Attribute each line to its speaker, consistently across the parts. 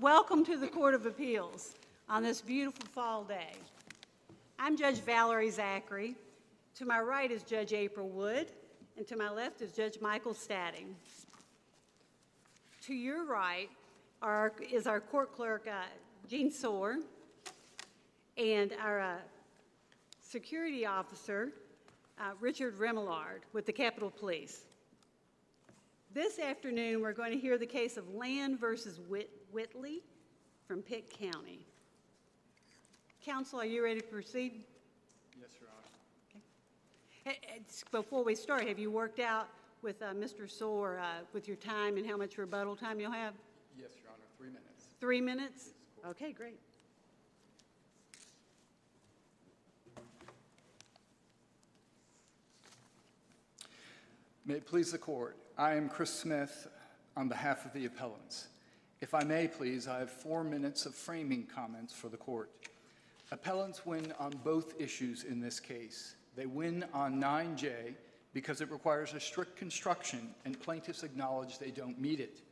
Speaker 1: Welcome to the Court of Appeals on this beautiful fall day. I'm Judge Valerie Zachary. To my right is Judge April Wood, and to my left is Judge Michael Stading. To your right are, is our court clerk, uh, Gene Soar, and our uh, security officer, uh, Richard Remillard, with the Capitol Police. This afternoon, we're going to hear the case of Land versus Whit- Whitley from Pitt County. Council, are you ready to proceed?
Speaker 2: Yes, Your Honor.
Speaker 1: Eh, Before we start, have you worked out with uh, Mr. Soar uh, with your time and how much rebuttal time you'll have?
Speaker 2: Yes, Your Honor, three minutes.
Speaker 1: Three minutes? Okay, great.
Speaker 2: May it please the Court, I am Chris Smith on behalf of the appellants. If I may, please, I have four minutes of framing comments for the Court. Appellants win on both issues in this case. They win on 9J because it requires a strict construction, and plaintiffs acknowledge they don't meet it.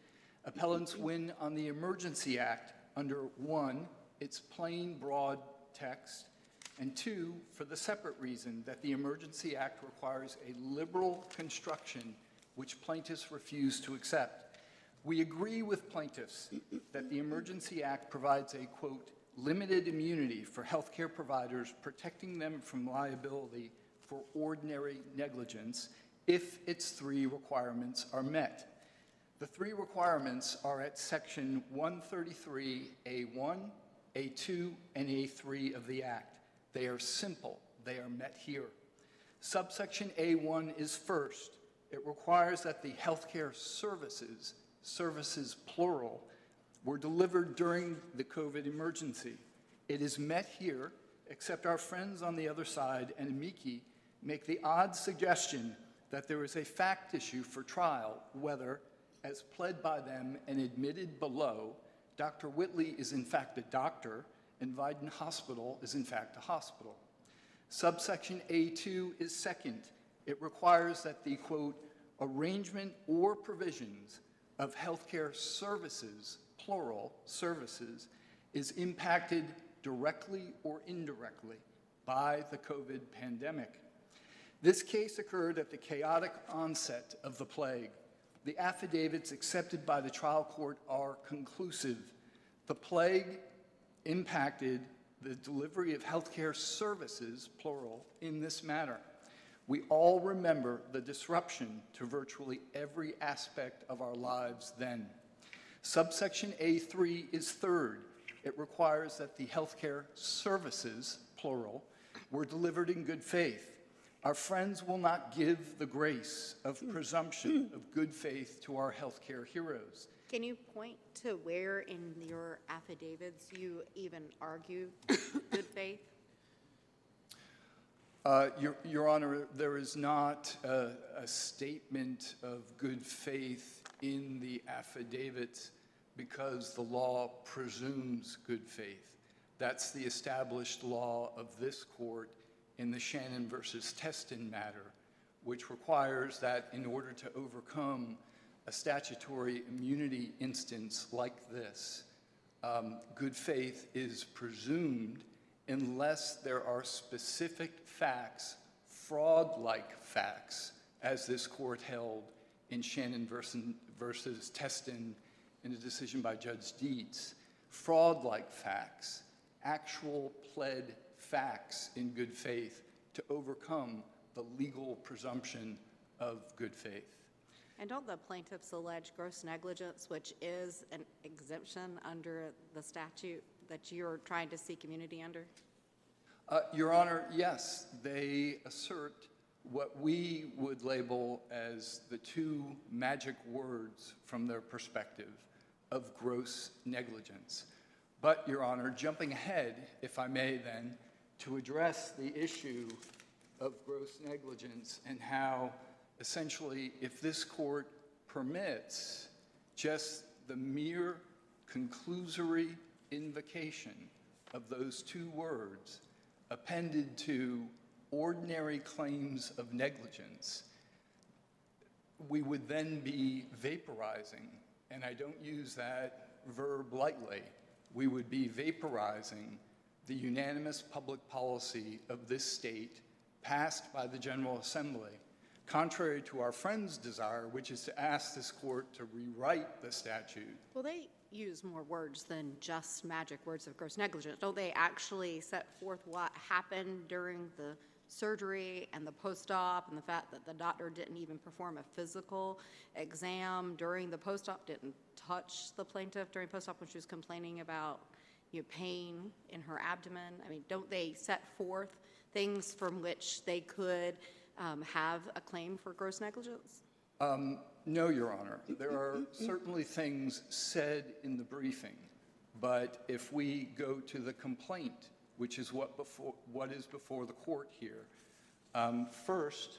Speaker 2: Appellants win on the Emergency Act under one, its plain, broad text, and two, for the separate reason that the Emergency Act requires a liberal construction which plaintiffs refuse to accept. We agree with plaintiffs that the Emergency Act provides a, quote, limited immunity for healthcare providers, protecting them from liability for ordinary negligence if its three requirements are met. The three requirements are at section 133A1, A2, and A3 of the Act. They are simple, they are met here. Subsection A1 is first. It requires that the healthcare services, services plural, were delivered during the COVID emergency. It is met here, except our friends on the other side and amici make the odd suggestion that there is a fact issue for trial whether, as pled by them and admitted below, Dr. Whitley is in fact a doctor and Vidant Hospital is in fact a hospital. Subsection A2 is second. It requires that the, quote, arrangement or provisions of healthcare services, plural, services, is impacted directly or indirectly by the COVID pandemic. This case occurred at the chaotic onset of the plague. The affidavits accepted by the trial court are conclusive. The plague impacted the delivery of healthcare services, plural, in this manner. We all remember the disruption to virtually every aspect of our lives then. Subsection A3 is third. It requires that the healthcare services, plural, were delivered in good faith. Our friends will not give the grace of presumption of good faith to our healthcare heroes.
Speaker 3: Can you point to where in your affidavits you even argue good faith?
Speaker 2: Uh, Your Your Honor, there is not a a statement of good faith in the affidavits because the law presumes good faith. That's the established law of this court in the Shannon versus Testen matter, which requires that in order to overcome a statutory immunity instance like this, um, good faith is presumed unless there are specific facts, fraud-like facts, as this court held in Shannon versus, versus Testen in a decision by Judge Dietz. Fraud-like facts, actual pled facts in good faith to overcome the legal presumption of good faith.
Speaker 3: And don't the plaintiffs allege gross negligence, which is an exemption under the statute that you're trying to seek immunity under?
Speaker 2: Uh, Your Honor, yes, they assert what we would label as the two magic words from their perspective of gross negligence. But, Your Honor, jumping ahead, if I may then, to address the issue of gross negligence and how essentially, if this court permits just the mere conclusory invocation of those two words appended to ordinary claims of negligence, we would then be vaporizing, and I don't use that verb lightly, we would be vaporizing the unanimous public policy of this state passed by the General Assembly, contrary to our friend's desire, which is to ask this court to rewrite the statute.
Speaker 3: Well, they use more words than just magic words of gross negligence. Don't they actually set forth what happened during the surgery and the post-op and the fact that the doctor didn't even perform a physical exam during the post-op, didn't touch the plaintiff during post-op when she was complaining about, you know, pain in her abdomen? I mean, don't they set forth things from which they could um, have a claim for gross negligence?
Speaker 2: No, Your Honor. There are certainly things said in the briefing, but if we go to the complaint, which is what before, what is before the court here, um, first,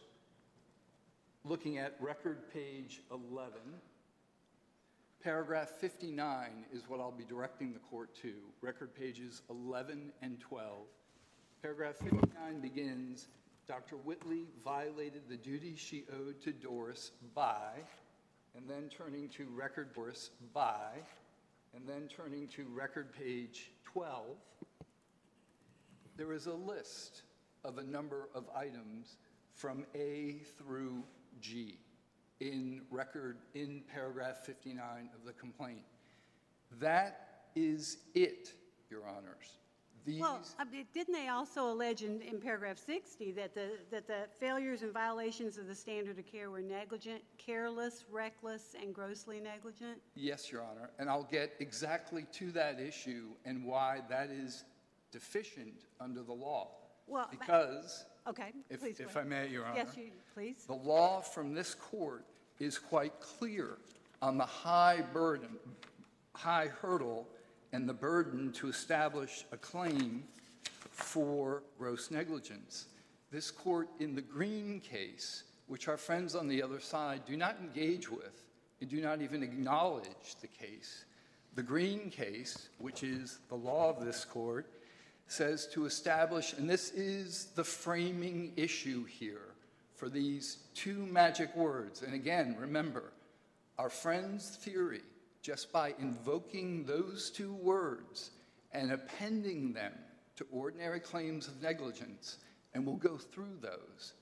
Speaker 2: looking at record page 11, paragraph 59 is what I'll be directing the court to, record pages 11 and 12. Paragraph 59 begins, Dr. Whitley violated the duty she owed to Doris by, and then turning to record verse by, and then turning to record page 12, there is a list of a number of items from A through G in record, in paragraph 59 of the complaint. That is it, Your Honors. These.
Speaker 1: Well, I mean, didn't they also allege in, in paragraph 60 that the, that the failures and violations of the standard of care were negligent, careless, reckless, and grossly negligent?
Speaker 2: Yes, Your Honor, and I'll get exactly to that issue and why that is deficient under the law.
Speaker 1: Well,
Speaker 2: Because,
Speaker 1: Okay,
Speaker 2: if,
Speaker 1: please.
Speaker 2: if I may, Your Honor.
Speaker 1: Yes, you, please.
Speaker 2: The law from this court is quite clear on the high burden, high hurdle, and the burden to establish a claim for gross negligence. This court, in the Green case, which our friends on the other side do not engage with and do not even acknowledge the case, the Green case, which is the law of this court, says to establish, and this is the framing issue here for these two magic words. And again, remember, our friend's theory, just by invoking those two words and appending them to ordinary claims of negligence, and we'll go through those,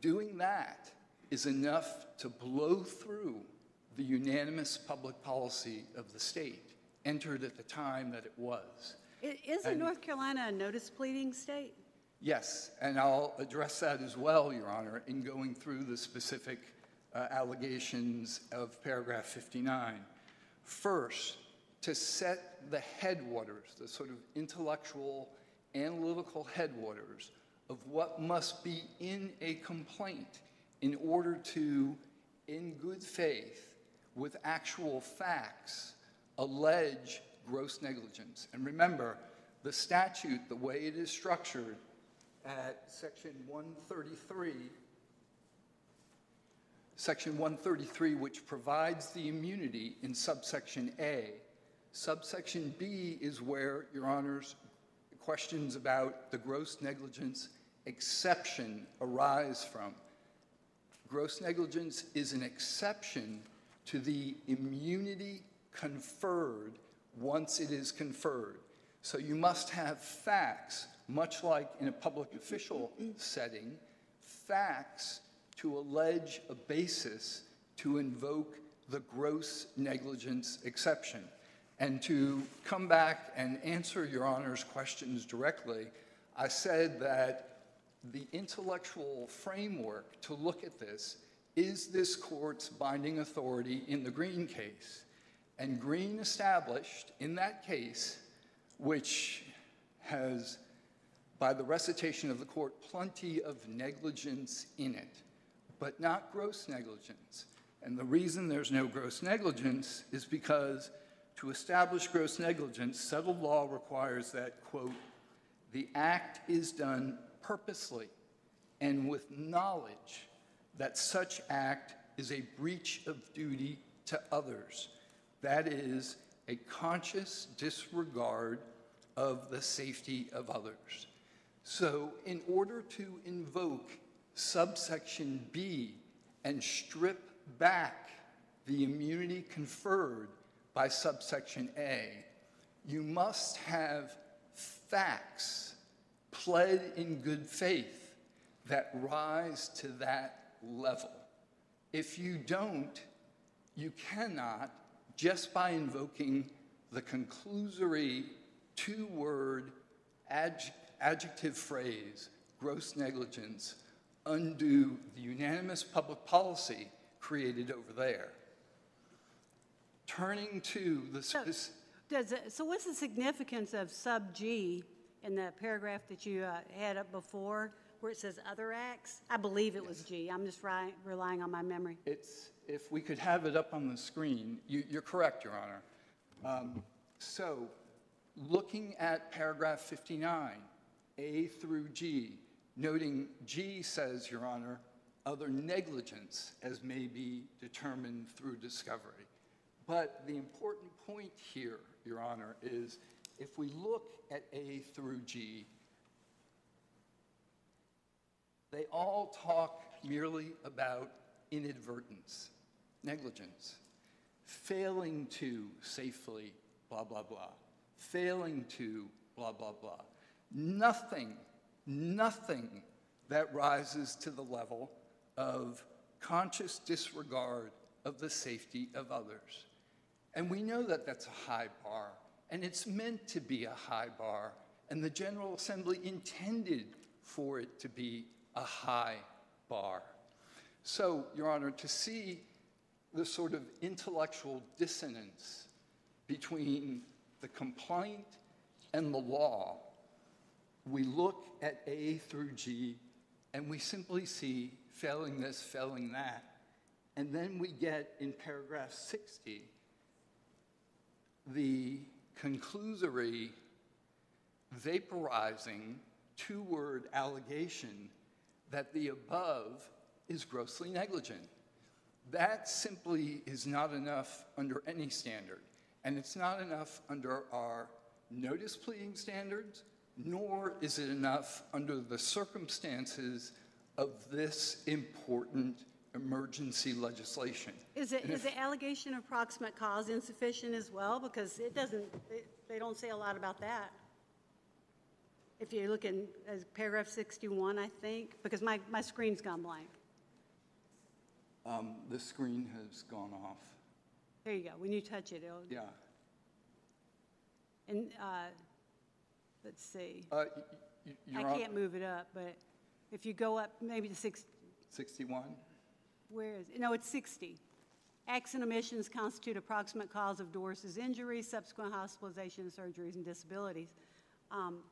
Speaker 2: doing that is enough to blow through the unanimous public policy of the state, entered at the time that it was.
Speaker 1: I- Isn't
Speaker 2: and-
Speaker 1: North Carolina a notice pleading state?
Speaker 2: Yes, and I'll address that as well, Your Honor, in going through the specific Uh, allegations of paragraph 59. First, to set the headwaters, the sort of intellectual, analytical headwaters of what must be in a complaint in order to, in good faith, with actual facts, allege gross negligence. And remember, the statute, the way it is structured at section 133, section 133, which provides the immunity in subsection A. Subsection B is where, Your Honors, questions about the gross negligence exception arise from. Gross negligence is an exception to the immunity conferred once it is conferred. So you must have facts, much like in a public official setting, facts to allege a basis to invoke the gross negligence exception. And to come back and answer Your Honor's questions directly, I said that the intellectual framework to look at this is this court's binding authority in the Green case. And Green established in that case, which has, by the recitation of the court, plenty of negligence in it, but not gross negligence. And the reason there's no gross negligence is because to establish gross negligence, settled law requires that, quote, the act is done purposely and with knowledge that such act is a breach of duty to others. That is, a conscious disregard of the safety of others. So, in order to invoke subsection B and strip back the immunity conferred by subsection A, you must have facts pled in good faith that rise to that level. If you don't, you cannot, just by invoking the conclusory two word adj- adjective phrase, gross negligence, undo the unanimous public policy created over there. Turning to the
Speaker 1: So, does it, so what's the significance of sub G in the paragraph that you uh, had up before, where it says other acts? I believe it was G. I'm just ri- relying on my memory.
Speaker 2: It's, if we could have it up on the screen, you, you're correct, Your Honor. Um, So, looking at paragraph 59, A through G, noting G says, Your Honor, other negligence as may be determined through discovery. But the important point here, Your Honor, is if we look at A through G, they all talk merely about inadvertence, negligence, failing to safely, blah, blah, blah, failing to, blah, blah, blah. Nothing, nothing that rises to the level of conscious disregard of the safety of others. And we know that that's a high bar, and it's meant to be a high bar, and the General Assembly intended for it to be a high bar. So, Your Honor, to see the sort of intellectual dissonance between the complaint and the law, we look at A through G and we simply see failing this, failing that. And then we get in paragraph 60 the conclusory, vaporizing two word allegation that the above is grossly negligent. That simply is not enough under any standard. And it's not enough under our notice pleading standards, nor is it enough under the circumstances of this important emergency legislation.
Speaker 1: Is it, is
Speaker 2: if-
Speaker 1: the allegation of proximate cause insufficient as well? Because it doesn't, it- they don't say a lot about that. If you look in paragraph 61, I think, because my, my screen's gone blank.
Speaker 2: Um, the screen has gone off.
Speaker 1: There you go. When you touch it, it'll,
Speaker 2: Yeah.
Speaker 1: and, uh, let's see.
Speaker 2: Uh, y- y-
Speaker 1: I
Speaker 2: Your Hon-
Speaker 1: can't move it up, but if you go up maybe to six,
Speaker 2: 61?
Speaker 1: where is, it? no, it's 60. Acts and omissions constitute approximate cause of Doris's injuries, subsequent hospitalization, surgeries, and disabilities. Um,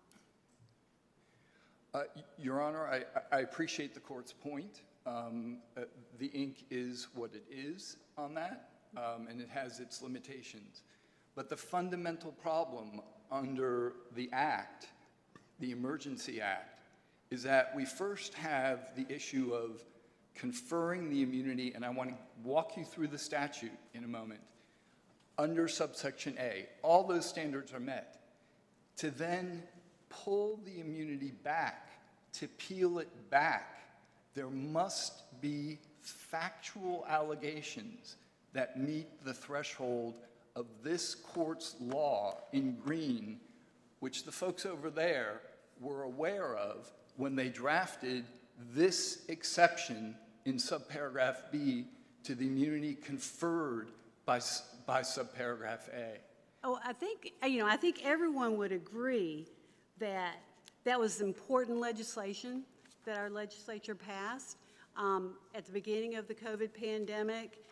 Speaker 2: Uh, y- Your Honor, I, I appreciate the court's point. Um, uh, The ink is what it is on that, um, and it has its limitations. But the fundamental problem under the Act, the Emergency Act, is that we first have the issue of conferring the immunity, and I want to walk you through the statute in a moment, under subsection A. All those standards are met to then pull the immunity back, to peel it back, there must be factual allegations that meet the threshold of this court's law in green, which the folks over there were aware of when they drafted this exception in subparagraph B to the immunity conferred by, by subparagraph A.
Speaker 1: Oh, I think, uh, you know, I think everyone would agree that that was important legislation that our legislature passed um, at the beginning of the COVID pandemic,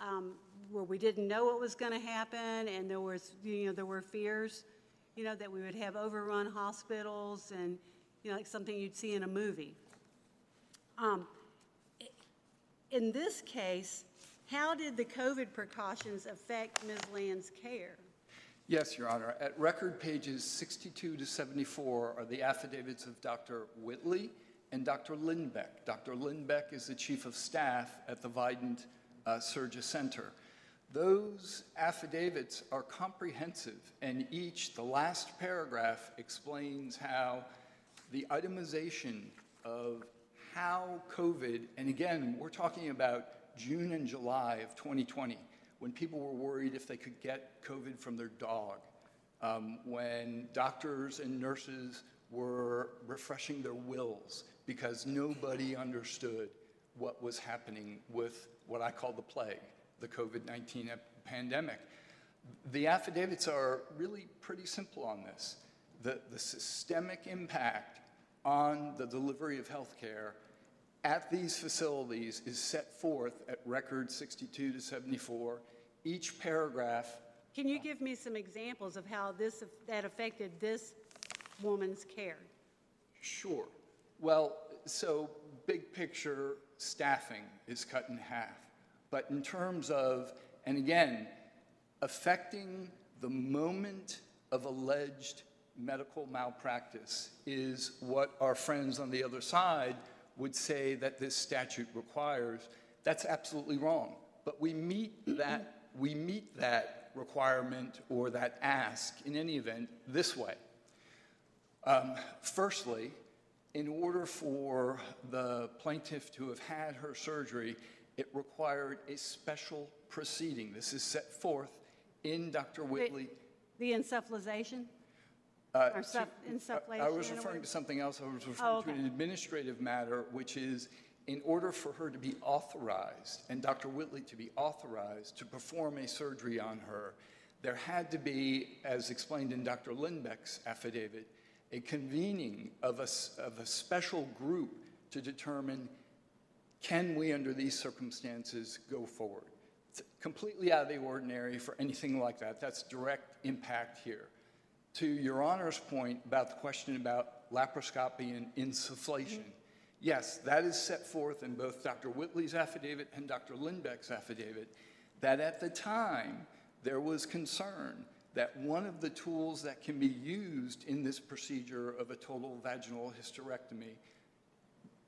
Speaker 1: um, where we didn't know what was going to happen, and there was, you know, there were fears, you know, that we would have overrun hospitals and, you know, like something you'd see in a movie. Um, In this case, how did the COVID precautions affect Ms. Land's care?
Speaker 2: Yes, Your Honor. At record pages 62 to 74 are the affidavits of Dr. Whitley and Dr. Lindbeck. Dr. Lindbeck is the chief of staff at the Vidant uh, Surgery Center. Those affidavits are comprehensive, and each, the last paragraph, explains how the itemization of how COVID, and again, we're talking about June and July of 2020. when people were worried if they could get COVID from their dog, um, when doctors and nurses were refreshing their wills because nobody understood what was happening with what I call the plague, the COVID 19 pandemic. The affidavits are really pretty simple on this. The, the systemic impact on the delivery of health care at these facilities is set forth at record 62 to 74. Each paragraph
Speaker 1: Can you give me some examples of how this, that affected this woman's care?
Speaker 2: Sure. Well, so big picture, staffing is cut in half. But in terms of, and again, affecting the moment of alleged medical malpractice is what our friends on the other side would say that this statute requires. That's absolutely wrong. But we meet that, we meet that requirement or that ask in any event this way. Um, firstly, in order for the plaintiff to have had her surgery, it required a special proceeding. This is set forth in Dr. Whitley.
Speaker 1: The insufflation.
Speaker 2: Uh,
Speaker 1: Or suff-
Speaker 2: to-
Speaker 1: insufflation,
Speaker 2: I was referring to something else. I was
Speaker 1: Oh,
Speaker 2: referring to an administrative matter, which is in order for her to be authorized, and Dr. Whitley to be authorized to perform a surgery on her, there had to be, as explained in Dr. Lindbeck's affidavit, a convening of a, of a special group to determine can we, under these circumstances, go forward? It's completely out of the ordinary for anything like that. That's direct impact here. To Your Honor's point about the question about laparoscopy and insufflation, mm-hmm. yes, that is set forth in both Dr. Whitley's affidavit and Dr. Lindbeck's affidavit, that at the time, there was concern that one of the tools that can be used in this procedure of a total vaginal hysterectomy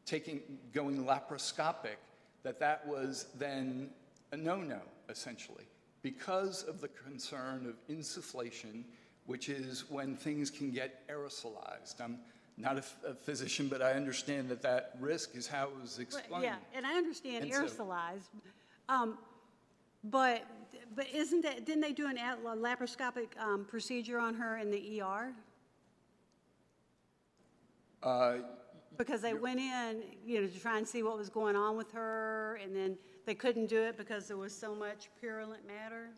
Speaker 2: taking, going laparoscopic, that that was then a no-no, essentially, because of the concern of insufflation, which is when things can get aerosolized. I'm not a, f- a physician, but I understand that that risk is how it was
Speaker 1: Well,
Speaker 2: explained.
Speaker 1: Yeah, and I understand
Speaker 2: And so-
Speaker 1: aerosolized, um, but, but isn't that, didn't they do an at- laparoscopic um, procedure on her in the ER?
Speaker 2: Uh,
Speaker 1: Because they went in, you know, to try and see what was going on with her, and then they couldn't do it because there was so much purulent matter?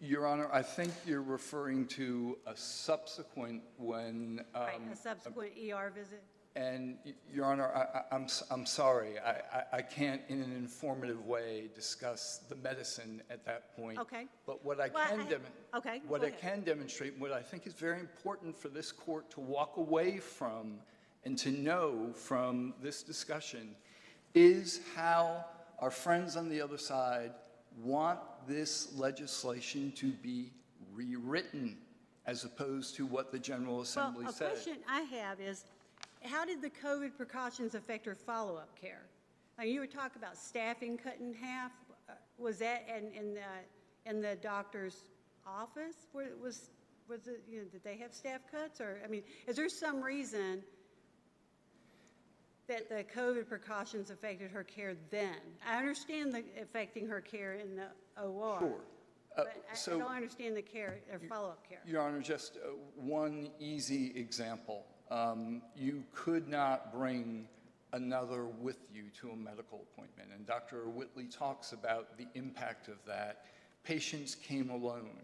Speaker 2: Your Honor, I think you're referring to a subsequent when.
Speaker 1: Right,
Speaker 2: um,
Speaker 1: a subsequent ER visit?
Speaker 2: And, Your Honor, I, I- I'm, I'm sorry, I, I, I can't in an informative way discuss the medicine at that point.
Speaker 1: Okay.
Speaker 2: But what I
Speaker 1: Well,
Speaker 2: can
Speaker 1: I- okay,
Speaker 2: What I
Speaker 1: ahead.
Speaker 2: can demonstrate, what I think is very important for this court to walk away from and to know from this discussion is how our friends on the other side want this legislation to be rewritten as opposed to what the General Assembly
Speaker 1: Well, a
Speaker 2: said.
Speaker 1: question I have is, how did the COVID precautions affect her follow-up care? Now, you were talking about staffing cut in half. Uh, Was that in, in the, in the doctor's office? Was, was it, you know, did they have staff cuts? Or, I mean, is there some reason that the COVID precautions affected her care then? I understand the affecting her care in the OR.
Speaker 2: Sure. Uh,
Speaker 1: But I- I don't understand the care, or follow-up care.
Speaker 2: Your Honor, just uh, one easy example. Um, You could not bring another with you to a medical appointment, and Dr. Whitley talks about the impact of that. Patients came alone,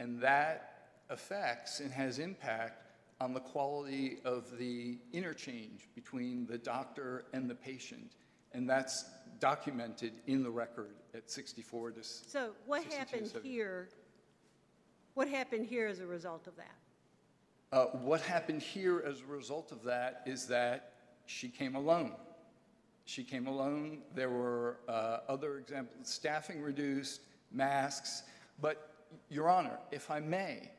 Speaker 2: and that affects and has impact on the quality of the interchange between the doctor and the patient, and that's documented in the record at 64 to
Speaker 1: So what happened
Speaker 2: 70.
Speaker 1: here, what happened here as a result of that?
Speaker 2: Uh, What happened here as a result of that is that she came alone. She came alone. There were uh, other examples, staffing reduced, masks. But, Your Honor, if I may,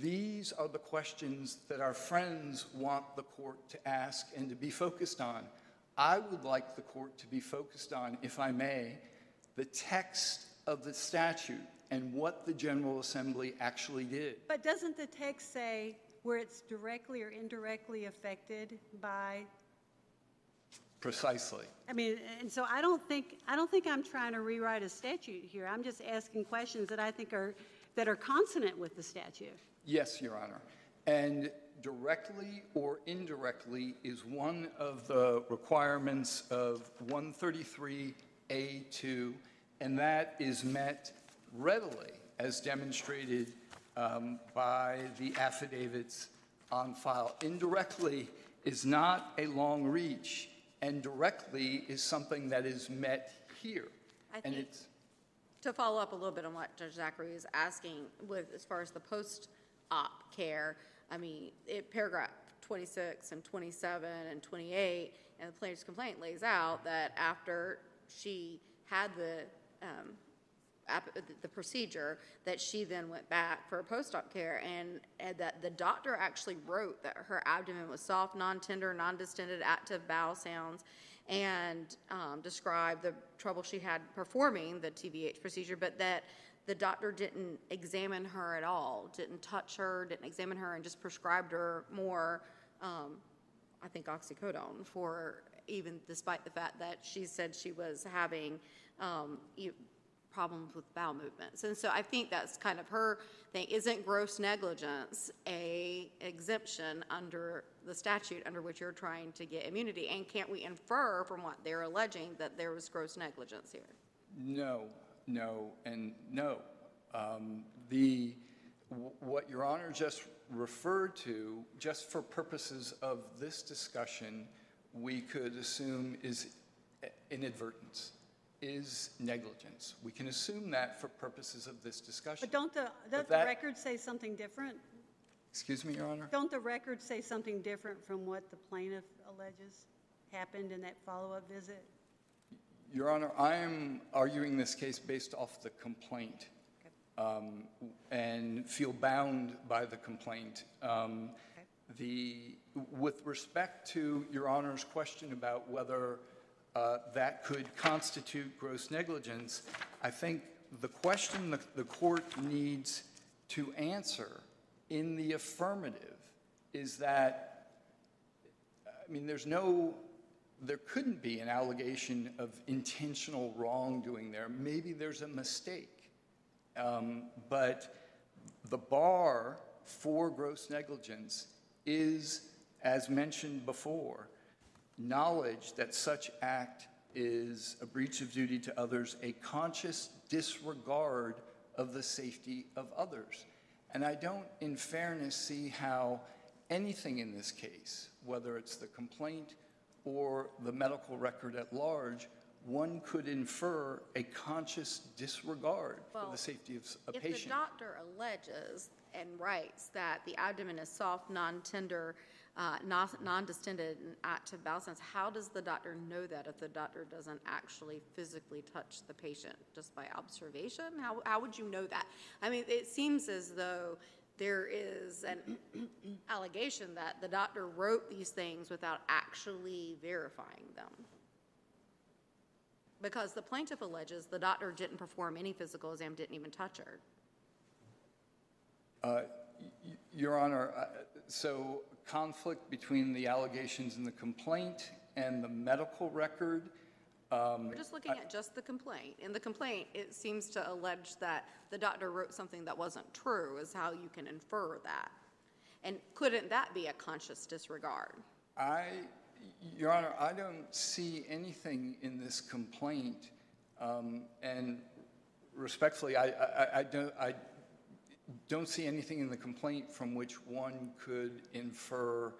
Speaker 2: these are the questions that our friends want the court to ask and to be focused on. I would like the court to be focused on, if I may, the text of the statute and what the General Assembly actually did.
Speaker 1: But doesn't the text say where it's directly or indirectly affected by
Speaker 2: Precisely.
Speaker 1: I mean, and so I don't think, I don't think I'm trying to rewrite a statute here. I'm just asking questions that I think are, that are consonant with the statute.
Speaker 2: Yes, Your Honor. And directly or indirectly is one of the requirements of 133A2, and that is met readily, as demonstrated um, by the affidavits on file. Indirectly is not a long reach, and directly is something that is met here.
Speaker 3: I
Speaker 2: And
Speaker 3: think-
Speaker 2: it's,
Speaker 3: To follow up a little bit on what Judge Zachary is asking with, as far as the post-op care, I mean, it, paragraph 26 and 27 and 28, and the plaintiff's complaint lays out that after she had the, um, the procedure, that she then went back for post-op care, and, and that the doctor actually wrote that her abdomen was soft, non-tender, non-distended, active bowel sounds, and um, described the trouble she had performing the TVH procedure, but that the doctor didn't examine her at all, didn't touch her, didn't examine her, and just prescribed her more, um, I think oxycodone for even despite the fact that she said she was having um, problems with bowel movements. And so I think that's kind of her thing. Isn't gross negligence a exemption under the statute under which you're trying to get immunity? And can't we infer from what they're alleging that there was gross negligence here?
Speaker 2: No, no, and no. Um, The, what Your Honor just referred to, just for purposes of this discussion, we could assume is inadvertence, is negligence. We can assume that for purposes of this discussion.
Speaker 1: But don't the, don't the
Speaker 2: that-
Speaker 1: records say something different?
Speaker 2: Excuse me, Your Honor?
Speaker 1: Don't the records say something different from what the plaintiff alleges happened in that follow-up visit?
Speaker 2: Your Honor, I am arguing this case based off the complaint um, and feel bound by the complaint. Um, The, with respect to Your Honor's question about whether uh, that could constitute gross negligence, I think the question that the court needs to answer in the affirmative is that I mean, there's no, there couldn't be an allegation of intentional wrongdoing there. Maybe there's a mistake. Um, But the bar for gross negligence is, as mentioned before, knowledge that such act is a breach of duty to others, a conscious disregard of the safety of others. And I don't, in fairness, see how anything in this case, whether it's the complaint or the medical record at large, one could infer a conscious disregard for the safety of a patient.
Speaker 3: If the doctor alleges and writes that the abdomen is soft, non-tender, uh, non- non-distended, and active bowel sounds, how does the doctor know that if the doctor doesn't actually physically touch the patient? Just by observation? How, how would you know that? I mean, it seems as though there is an allegation that the doctor wrote these things without actually verifying them. Because the plaintiff alleges the doctor didn't perform any physical exam, didn't even touch her.
Speaker 2: Uh, Your Honor, uh, so conflict between the allegations in the complaint and the medical record,
Speaker 3: We're just looking at just the complaint. In the complaint, it seems to allege that the doctor wrote something that wasn't true, is how you can infer that. And couldn't that be a conscious disregard?
Speaker 2: I, Your Honor, I don't see anything in this complaint, um, and respectfully, I, I, I don't, I don't see anything in the complaint from which one could infer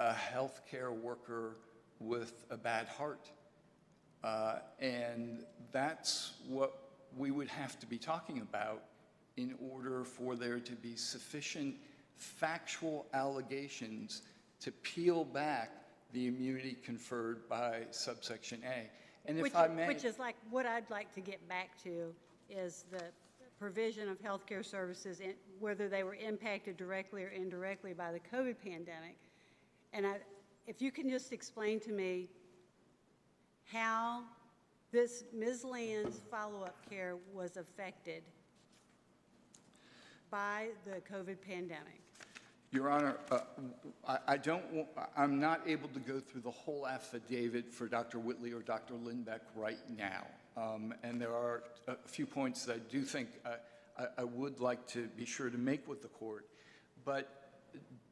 Speaker 2: a healthcare worker with a bad heart. Uh, And that's what we would have to be talking about in order for there to be sufficient factual allegations to peel back the immunity conferred by subsection A. And
Speaker 1: Which-
Speaker 2: I may.
Speaker 1: Which is like, what I'd like to get back to is the provision of healthcare services, in- whether they were impacted directly or indirectly by the COVID pandemic. And I, if you can just explain to me how this Ms. Land's follow-up care was affected by the COVID pandemic.
Speaker 2: Your Honor, uh, I I don't, I'm not able to go through the whole affidavit for Dr. Whitley or Dr. Lindbeck right now. Um, And there are a few points that I do think uh, I I would like to be sure to make with the court. But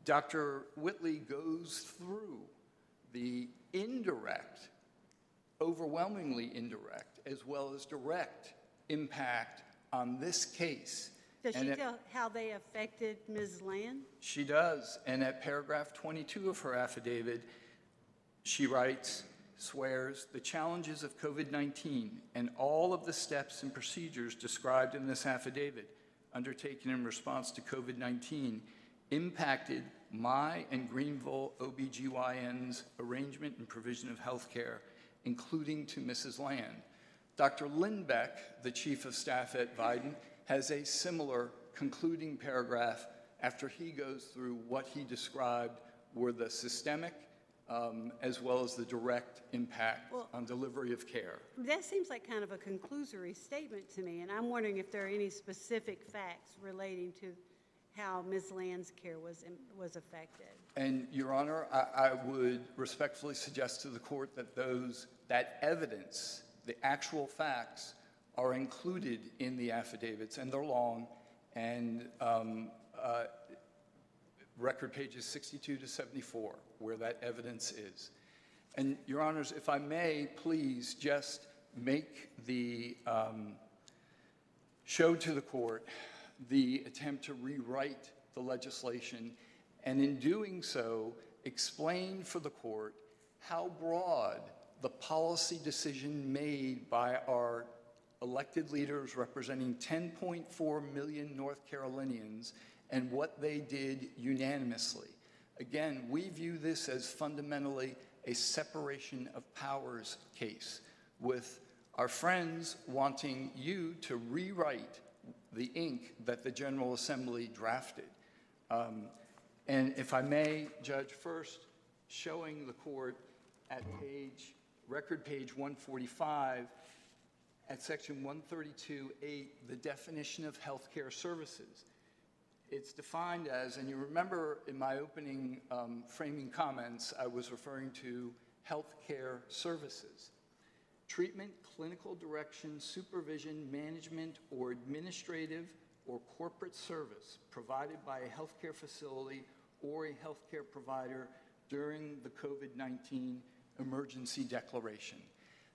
Speaker 2: Dr. Whitley goes through the indirect, overwhelmingly indirect, as well as direct impact on this case.
Speaker 1: Does
Speaker 2: And
Speaker 1: she
Speaker 2: it-
Speaker 1: tell how they affected Ms. Land?
Speaker 2: she does, and at paragraph 22 of her affidavit, she writes, swears, "The challenges of COVID-19 and all of the steps and procedures described in this affidavit undertaken in response to COVID-19 impacted my and Greenville OBGYN's arrangement and provision of health care, including to Mrs. Land. Dr. Lindbeck, the chief of staff at Vidant, has a similar concluding paragraph after he goes through what he described were the systemic um, as well as the direct impact
Speaker 1: Well-
Speaker 2: on delivery of care.
Speaker 1: That seems like kind of a conclusory statement to me, and I'm wondering if there are any specific facts relating to how Ms. Land's care was, was affected.
Speaker 2: And, Your Honor, I, I would respectfully suggest to the court that those, that evidence, the actual facts, are included in the affidavits, and they're long, and um, uh, record pages 62 to 74, where that evidence is. And, Your Honors, if I may, please just make the, um, show to the court the attempt to rewrite the legislation, and in doing so, explain for the court how broad the policy decision made by our elected leaders representing 10.4 million North Carolinians and what they did unanimously. Again, we view this as fundamentally a separation of powers case, with our friends wanting you to rewrite the ink that the General Assembly drafted. Um, And if I may, Judge, first, showing the court at page, record page 145, at section 132.8, the definition of healthcare services. It's defined as, and you remember in my opening um, framing comments, I was referring to healthcare services. Treatment, clinical direction, supervision, management, or administrative or corporate service provided by a healthcare facility or a healthcare provider during the COVID-19 emergency declaration.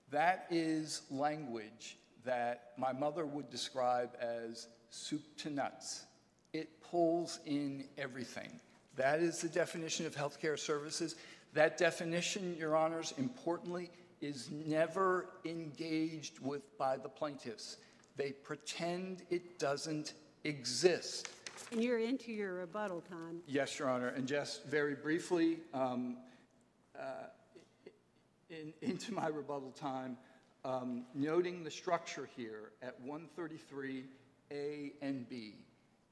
Speaker 2: That is language that my mother would describe as soup to nuts. It pulls in everything. That is the definition of healthcare services. That definition, Your Honors, importantly, is never engaged with by the plaintiffs. They pretend it doesn't exist.
Speaker 1: And you're into your rebuttal time.
Speaker 2: Yes, Your Honor, and just very briefly, um, uh, in- into my rebuttal time, um, noting the structure here at 133A and B.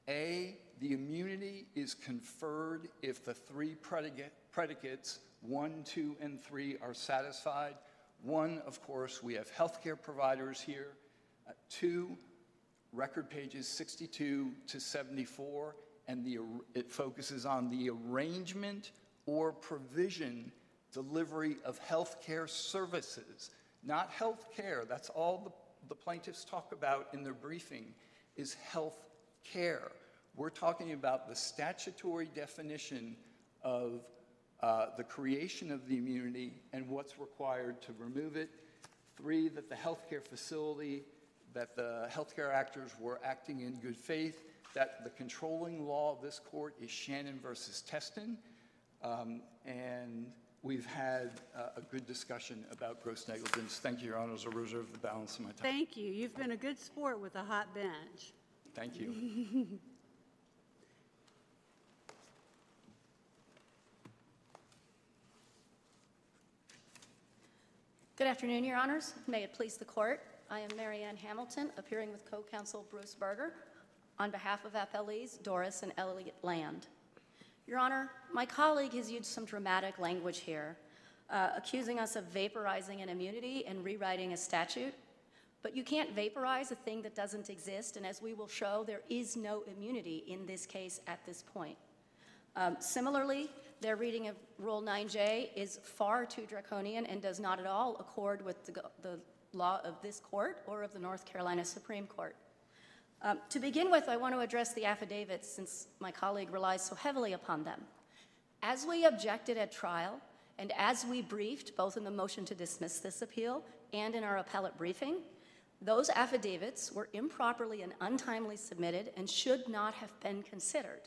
Speaker 2: A, the immunity is conferred if the three predicate- predicates, one, two, and three, are satisfied. One, of course, we have healthcare providers here. Uh, Two, record pages 62 to 74, and the, it focuses on the arrangement or provision, delivery of healthcare services, not health care. That's all the, the plaintiffs talk about in their briefing, is health care. We're talking about the statutory definition of uh, the creation of the immunity and what's required to remove it. Three, that the healthcare facility, that the healthcare actors were acting in good faith, that the controlling law of this court is Shannon versus Testen. Um, And we've had uh, a good discussion about gross negligence. Thank you, Your Honors. I'll reserve the balance of my time.
Speaker 1: Thank you. You've been a good sport with a hot bench.
Speaker 2: Thank you.
Speaker 4: Good afternoon, Your Honors. May it please the Court. I am Marianne Hamilton, appearing with co-counsel Bruce Berger on behalf of appellees Doris and Elliot Land. Your Honor, my colleague has used some dramatic language here, uh, accusing us of vaporizing an immunity and rewriting a statute. But you can't vaporize a thing that doesn't exist, and as we will show, there is no immunity in this case at this point. Um, Similarly, their reading of Rule 9J is far too draconian and does not at all accord with the the law of this court or of the North Carolina Supreme Court. Um, To begin with, I want to address the affidavits since my colleague relies so heavily upon them. As we objected at trial, and as we briefed, both in the motion to dismiss this appeal and in our appellate briefing, those affidavits were improperly and untimely submitted and should not have been considered.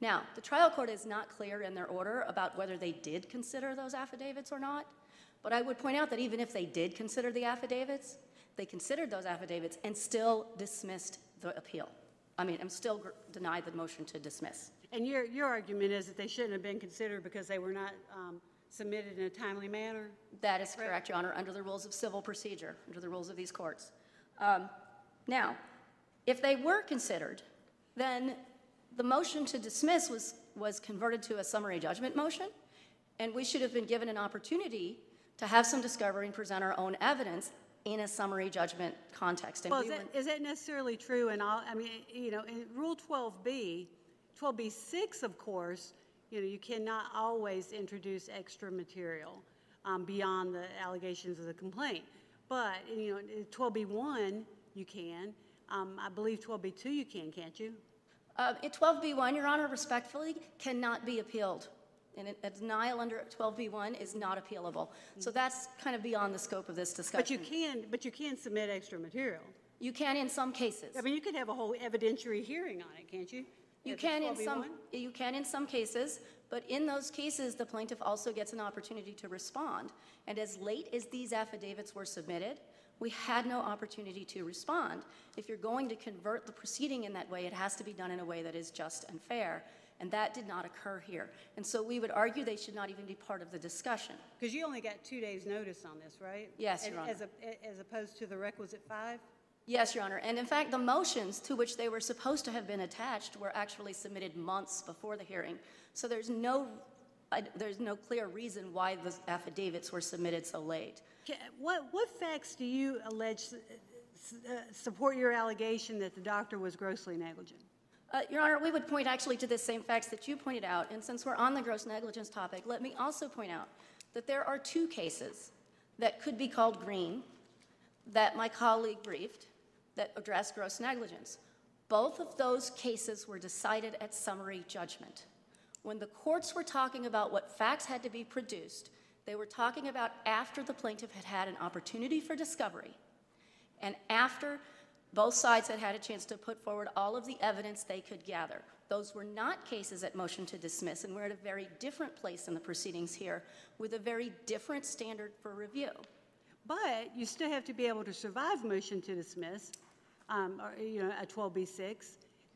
Speaker 4: Now, the trial court is not clear in their order about whether they did consider those affidavits or not, but I would point out that even if they did consider the affidavits, they considered those affidavits and still dismissed the appeal. I mean, I'm still gr- denied the motion to dismiss.
Speaker 1: And your, your argument is that they shouldn't have been considered because they were not um, submitted in a timely manner?
Speaker 4: That is correct, Your Honor, under the rules of civil procedure, under the rules of these courts. Um, Now, if they were considered, then the motion to dismiss was, was converted to a summary judgment motion, and we should have been given an opportunity to have some discovery and present our own evidence in a summary judgment context. And
Speaker 1: Well,
Speaker 4: we
Speaker 1: is that, that necessarily true all, I mean, you know, in Rule 12B, 12B6, of course, you know, you cannot always introduce extra material um, beyond the allegations of the complaint. But, you know, 12B1, you can. Um, I believe 12B2 you can, can't you?
Speaker 4: Uh, in 12B1, Your Honor, respectfully, cannot be appealed. And a- a denial under 12B1 is not appealable. So that's kind of beyond the scope of this discussion.
Speaker 1: But you can, but you can submit extra material.
Speaker 4: You can in some cases.
Speaker 1: I mean, you could have a whole evidentiary hearing on it, can't you?
Speaker 4: You can in some, you can in some cases, but in those cases, the plaintiff also gets an opportunity to respond. And as late as these affidavits were submitted, we had no opportunity to respond. If you're going to convert the proceeding in that way, it has to be done in a way that is just and fair. And that did not occur here. And so we would argue they should not even be part of the discussion.
Speaker 1: Because you only got two days' notice on this, right?
Speaker 4: Yes,
Speaker 1: And
Speaker 4: Your Honor.
Speaker 1: As, a- as opposed to the requisite five?
Speaker 4: Yes, Your Honor. And in fact, the motions to which they were supposed to have been attached were actually submitted months before the hearing. So there's no, I- there's no clear reason why the affidavits were submitted so late.
Speaker 1: What, what facts do you allege s- uh, support your allegation that the doctor was grossly negligent?
Speaker 4: Uh, Your Honor, we would point actually to the same facts that you pointed out, and since we're on the gross negligence topic, let me also point out that there are two cases that could be called green that my colleague briefed that address gross negligence. Both of those cases were decided at summary judgment. When the courts were talking about what facts had to be produced, they were talking about after the plaintiff had had an opportunity for discovery and after both sides had had a chance to put forward all of the evidence they could gather. Those were not cases at motion to dismiss, and we're at a very different place in the proceedings here with a very different standard for review.
Speaker 1: But you still have to be able to survive motion to dismiss, um, or, you know, a 12B6.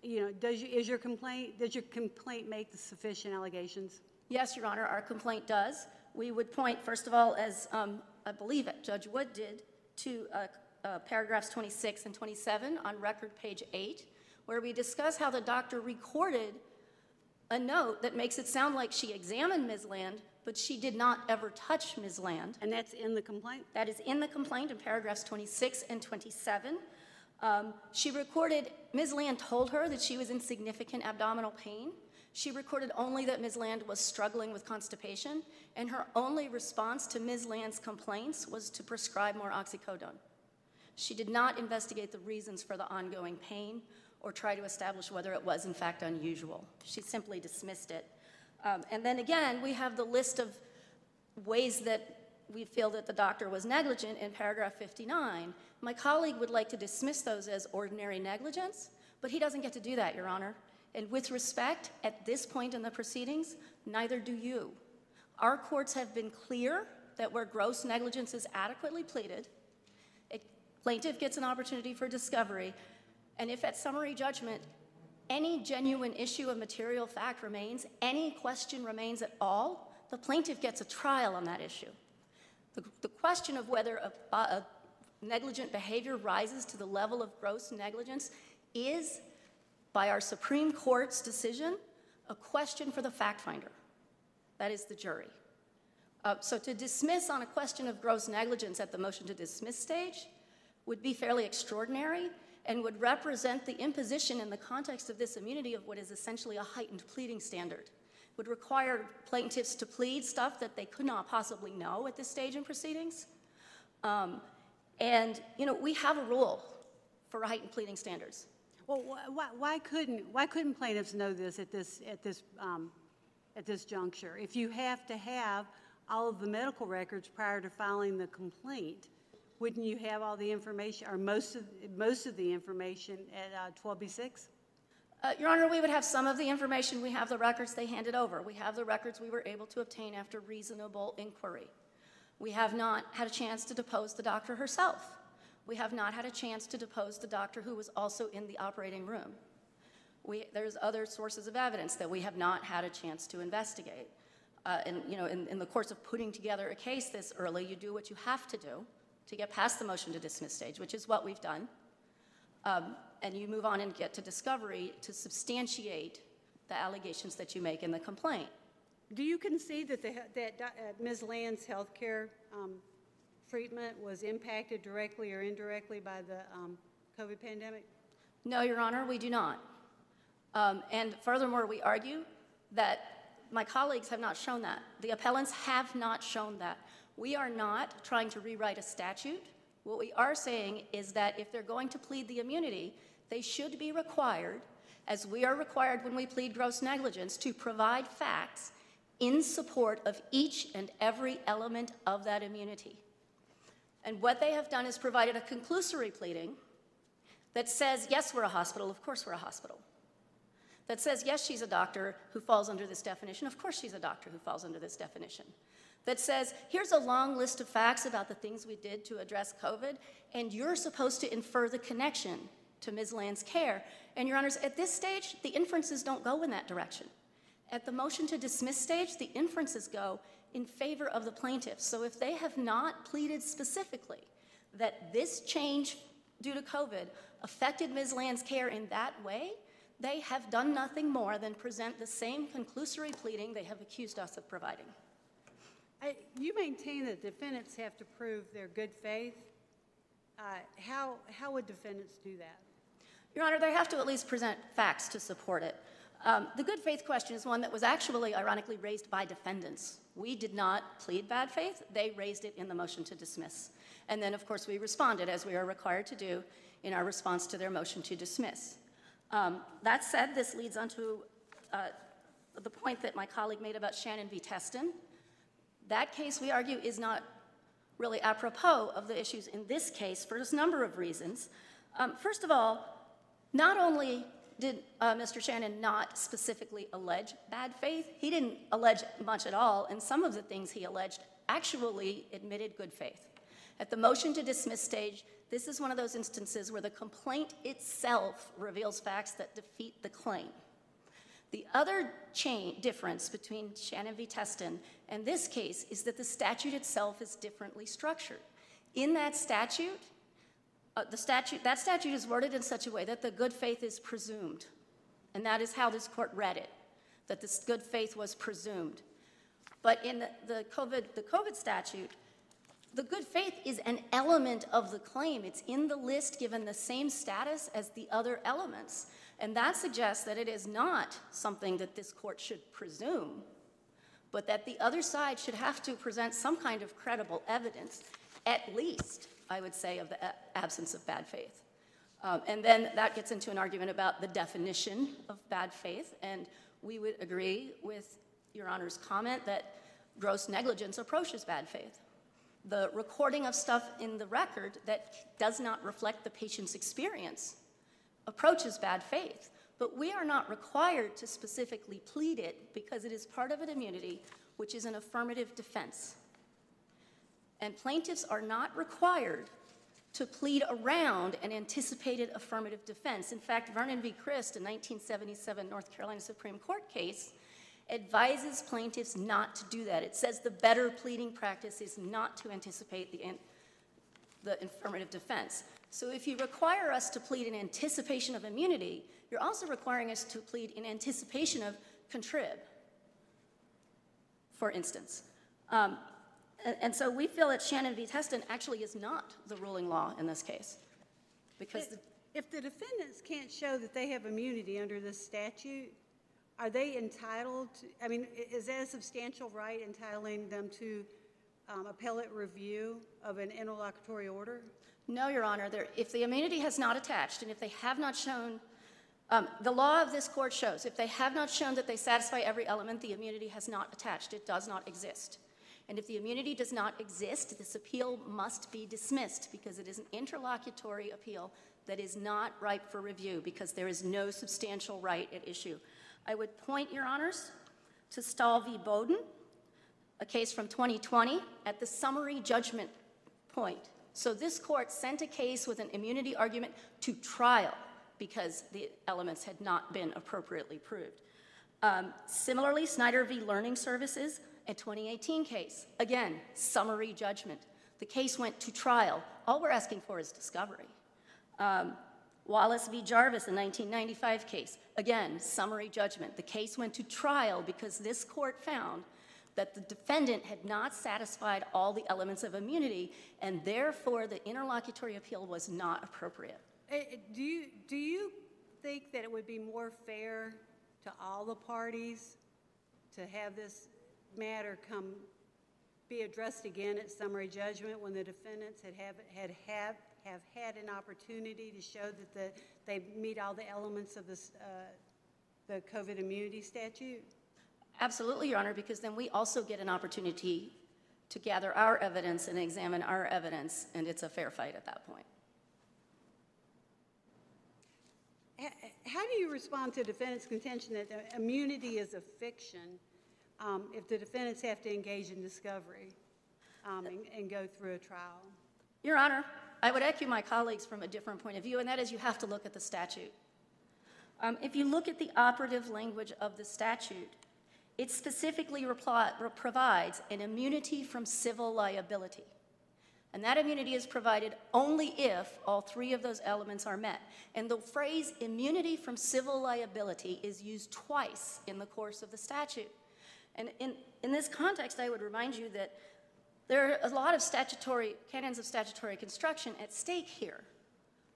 Speaker 1: You know, does, you- is your complaint, does your complaint make the sufficient allegations?
Speaker 4: Yes, Your Honor, our complaint does. We would point, first of all, as um, I believe it, Judge Wood did, to uh, uh, paragraphs 26 and 27 on record page 8, where we discuss how the doctor recorded a note that makes it sound like she examined Ms. Land, but she did not ever touch Ms. Land.
Speaker 1: And that's in the complaint?
Speaker 4: That is in the complaint in paragraphs 26 and 27. Um, She recorded, Ms. Land told her that she was in significant abdominal pain. She recorded only that Ms. Land was struggling with constipation, and her only response to Ms. Land's complaints was to prescribe more oxycodone. She did not investigate the reasons for the ongoing pain or try to establish whether it was in fact unusual. She simply dismissed it. Um, And then again, we have the list of ways that we feel that the doctor was negligent in paragraph 59. My colleague would like to dismiss those as ordinary negligence, but he doesn't get to do that, Your Honor. And with respect, at this point in the proceedings, neither do you. Our courts have been clear that where gross negligence is adequately pleaded, a plaintiff gets an opportunity for discovery, and if at summary judgment, any genuine issue of material fact remains, any question remains at all, the plaintiff gets a trial on that issue. The, the question of whether a, a negligent behavior rises to the level of gross negligence is, by our Supreme Court's decision, a question for the fact finder. That is the jury. Uh, So to dismiss on a question of gross negligence at the motion to dismiss stage would be fairly extraordinary and would represent the imposition in the context of this immunity of what is essentially a heightened pleading standard. would require plaintiffs to plead stuff that they could not possibly know at this stage in proceedings. Um, And, you know, we have a rule for heightened pleading standards.
Speaker 1: Well, why, why couldn't, why couldn't plaintiffs know this at this, at this, um, at this juncture? If you have to have all of the medical records prior to filing the complaint, wouldn't you have all the information, or most of, most of the information at uh, 12B6?
Speaker 4: Uh, Your Honor, we would have some of the information. We have the records they handed over. We have the records we were able to obtain after reasonable inquiry. We have not had a chance to depose the doctor herself. We have not had a chance to depose the doctor who was also in the operating room. We, there's other sources of evidence that we have not had a chance to investigate. Uh, and, you know, in, in the course of putting together a case this early, you do what you have to do to get past the motion to dismiss stage, which is what we've done. Um, and you move on and get to discovery to substantiate the allegations that you make in the complaint.
Speaker 1: Do you concede that the, that uh, Ms. Land's healthcare um, treatment was impacted directly or indirectly by the um, COVID pandemic?
Speaker 4: No, Your Honor, we do not. Um, And furthermore, we argue that my colleagues have not shown that. The appellants have not shown that. We are not trying to rewrite a statute. What we are saying is that if they're going to plead the immunity, they should be required, as we are required when we plead gross negligence, to provide facts in support of each and every element of that immunity. And what they have done is provided a conclusory pleading that says, yes, we're a hospital, of course we're a hospital. That says, yes, she's a doctor who falls under this definition, of course she's a doctor who falls under this definition. That says, here's a long list of facts about the things we did to address COVID, and you're supposed to infer the connection to Ms. Land's care. And, Your Honors, at this stage, the inferences don't go in that direction. At the motion to dismiss stage, the inferences go in favor of the plaintiffs. So if they have not pleaded specifically that this change due to COVID affected Ms. Land's care in that way, they have done nothing more than present the same conclusory pleading they have accused us of providing.
Speaker 1: I- You maintain that defendants have to prove their good faith. Uh, How, how would defendants do that?
Speaker 4: Your Honor, they have to at least present facts to support it. Um, the good faith question is one that was actually ironically raised by defendants. We did not plead bad faith, they raised it in the motion to dismiss. And then, of course, we responded, as we are required to do in our response to their motion to dismiss. Um, that said, this leads on to uh, the point that my colleague made about Shannon v. Testen. That case, we argue, is not really apropos of the issues in this case for a number of reasons. Um, first of all, not only did uh, Mr. Shannon not specifically allege bad faith, he didn't allege much at all, and some of the things he alleged actually admitted good faith. At the motion to dismiss stage, this is one of those instances where the complaint itself reveals facts that defeat the claim. The other chain, difference between Shannon v. Testen and this case is that the statute itself is differently structured. In that statute, uh, the statute, that statute is worded in such a way that the good faith is presumed. And that is how this court read it, that this good faith was presumed. But in the, the COVID, the COVID statute, the good faith is an element of the claim. It's in the list given the same status as the other elements. And that suggests that it is not something that this court should presume, but that the other side should have to present some kind of credible evidence, at least, I would say, of the absence of bad faith. Um, and then that gets into an argument about the definition of bad faith, and we would agree with Your Honor's comment that gross negligence approaches bad faith. The recording of stuff in the record that does not reflect the patient's experience approaches bad faith, but we are not required to specifically plead it because it is part of an immunity, which is an affirmative defense. And plaintiffs are not required to plead around an anticipated affirmative defense. In fact, Vernon v. Crist, a 1977 North Carolina Supreme Court case, advises plaintiffs not to do that. It says the better pleading practice is not to anticipate the, an- the affirmative defense. So if you require us to plead in anticipation of immunity, you're also requiring us to plead in anticipation of contrib, for instance. Um, and, and so we feel that Shannon v. Testen actually is not the ruling law in this case. Because the,
Speaker 1: If the defendants can't show that they have immunity under this statute, are they entitled, to- I mean, is that a substantial right entitling them to um, appellate review of an interlocutory order?
Speaker 4: No, Your Honor, there, if the immunity has not attached, and if they have not shown, um, the law of this court shows, if they have not shown that they satisfy every element, the immunity has not attached. It does not exist. And if the immunity does not exist, this appeal must be dismissed because it is an interlocutory appeal that is not ripe for review because there is no substantial right at issue. I would point, Your Honors, to Stahl v. Bowden, a case from 2020 at the summary judgment point. So this court sent a case with an immunity argument to trial because the elements had not been appropriately proved. Um, Similarly, Snyder v. Learning Services, a 2018 case, again, summary judgment. The case went to trial. All we're asking for is discovery. Um, Wallace v. Jarvis, a 1995 case, again, summary judgment. The case went to trial because this court found that the defendant had not satisfied all the elements of immunity, and therefore the interlocutory appeal was not appropriate.
Speaker 1: Eh, eh, Do you, do you think that it would be more fair to all the parties to have this matter come, be addressed again at summary judgment when the defendants had have, had, have, have had an opportunity to show that the, they meet all the elements of this, uh, the COVID immunity statute?
Speaker 4: Absolutely, Your Honor, because then we also get an opportunity to gather our evidence and examine our evidence, and it's a fair fight at that point.
Speaker 1: How do you respond to defendants' contention that the immunity is a fiction um, if the defendants have to engage in discovery um, and and go through a trial?
Speaker 4: Your Honor, I would echo my colleagues from a different point of view, and that is you have to look at the statute. Um, If you look at the operative language of the statute, it specifically provides an immunity from civil liability. And that immunity is provided only if all three of those elements are met. And the phrase immunity from civil liability is used twice in the course of the statute. And in, in this context, I would remind you that there are a lot of statutory, canons of statutory construction at stake here.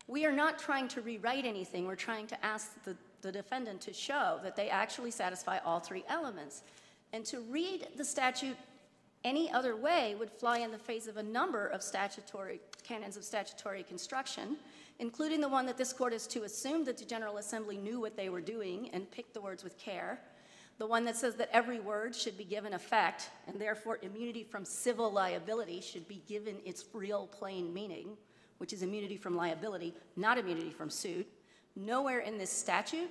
Speaker 4: We are not trying to rewrite anything. We're trying to ask the, the defendant to show that they actually satisfy all three elements. And to read the statute any other way would fly in the face of a number of statutory, canons of statutory construction, including the one that this court is to assume that the General Assembly knew what they were doing and picked the words with care, the one that says that every word should be given effect, and therefore immunity from civil liability should be given its real plain meaning, which is immunity from liability, not immunity from suit. Nowhere in this statute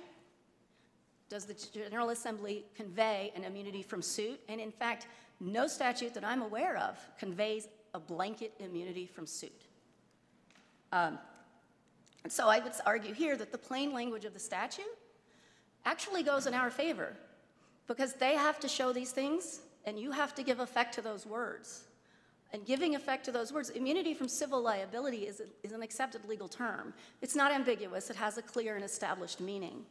Speaker 4: does the General Assembly convey an immunity from suit, and in fact, no statute that I'm aware of conveys a blanket immunity from suit. Um, and so I would argue here that the plain language of the statute actually goes in our favor because they have to show these things and you have to give effect to those words. And giving effect to those words, immunity from civil liability is, a, is an accepted legal term. It's not ambiguous, it has a clear and established meaning.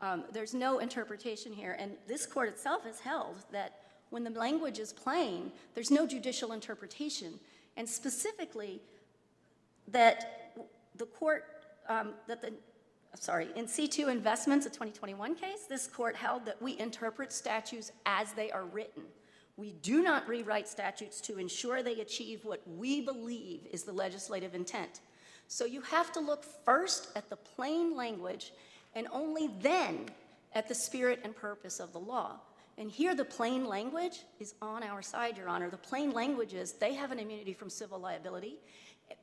Speaker 4: Um, there's no interpretation here, and this court itself has held that when the language is plain, there's no judicial interpretation. And specifically, that the court, um, that the, sorry, in C2 Investments, a 2021 case, this court held that we interpret statutes as they are written. We do not rewrite statutes to ensure they achieve what we believe is the legislative intent. So you have to look first at the plain language and only then at the spirit and purpose of the law. And here, the plain language is on our side, Your Honor. The plain language is they have an immunity from civil liability,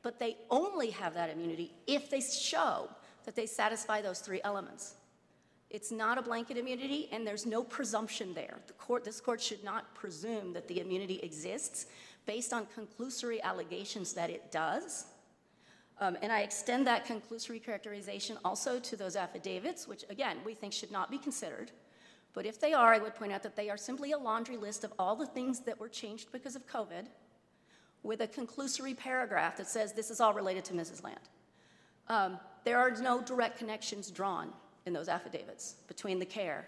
Speaker 4: but they only have that immunity if they show that they satisfy those three elements. It's not a blanket immunity, and there's no presumption there. The court, this court should not presume that the immunity exists based on conclusory allegations that it does. Um, and I extend that conclusory characterization also to those affidavits, which again, we think should not be considered. But if they are, I would point out that they are simply a laundry list of all the things that were changed because of COVID with a conclusory paragraph that says this is all related to Mrs. Land. Um, there are no direct connections drawn in those affidavits between the care,